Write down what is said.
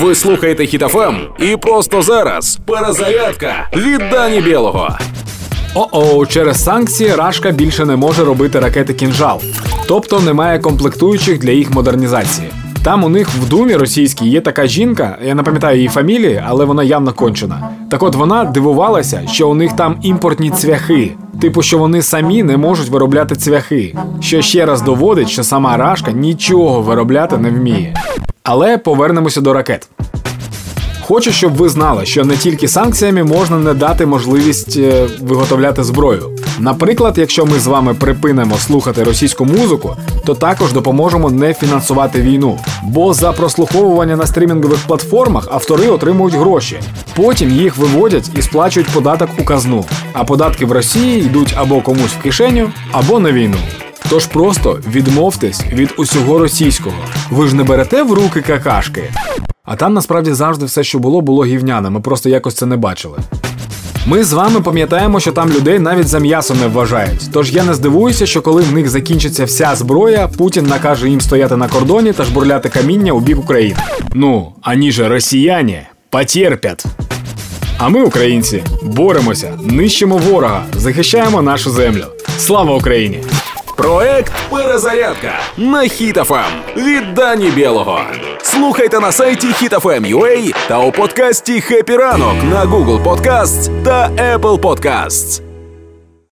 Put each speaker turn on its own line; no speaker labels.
Ви слухаєте Хітофем і просто зараз перезарядка від Дані Білого.
О-о, через санкції Рашка більше не може робити ракети кінжал, тобто немає комплектуючих для їх модернізації. Там у них в думі російській є така жінка, я не пам'ятаю її фамілії, але вона явно кончена. Так от вона дивувалася, що у них там імпортні цвяхи, типу, що вони самі не можуть виробляти цвяхи, що ще раз доводить, що сама Рашка нічого виробляти не вміє. Але повернемося до ракет. Хочу, щоб ви знали, що не тільки санкціями можна не дати можливість е, виготовляти зброю. Наприклад, якщо ми з вами припинимо слухати російську музику, то також допоможемо не фінансувати війну. Бо за прослуховування на стрімінгових платформах автори отримують гроші. Потім їх виводять і сплачують податок у казну. А податки в Росії йдуть або комусь в кишеню, або на війну. Тож просто відмовтесь від усього російського. Ви ж не берете в руки какашки. А там насправді завжди все, що було, було гівняне. Ми просто якось це не бачили. Ми з вами пам'ятаємо, що там людей навіть за м'ясо не вважають. Тож я не здивуюся, що коли в них закінчиться вся зброя, Путін накаже їм стояти на кордоні та жбурляти каміння у бік України. Ну, ані же росіяни потерпять. А ми, українці, боремося, нищимо ворога, захищаємо нашу землю. Слава Україні!
Проект Перезарядка на Хітофем від Дані Білого. Слухайте на сайті HitFM.ua та у подкасті «Хеппі ранок» на Google Podcasts та Apple Podcasts.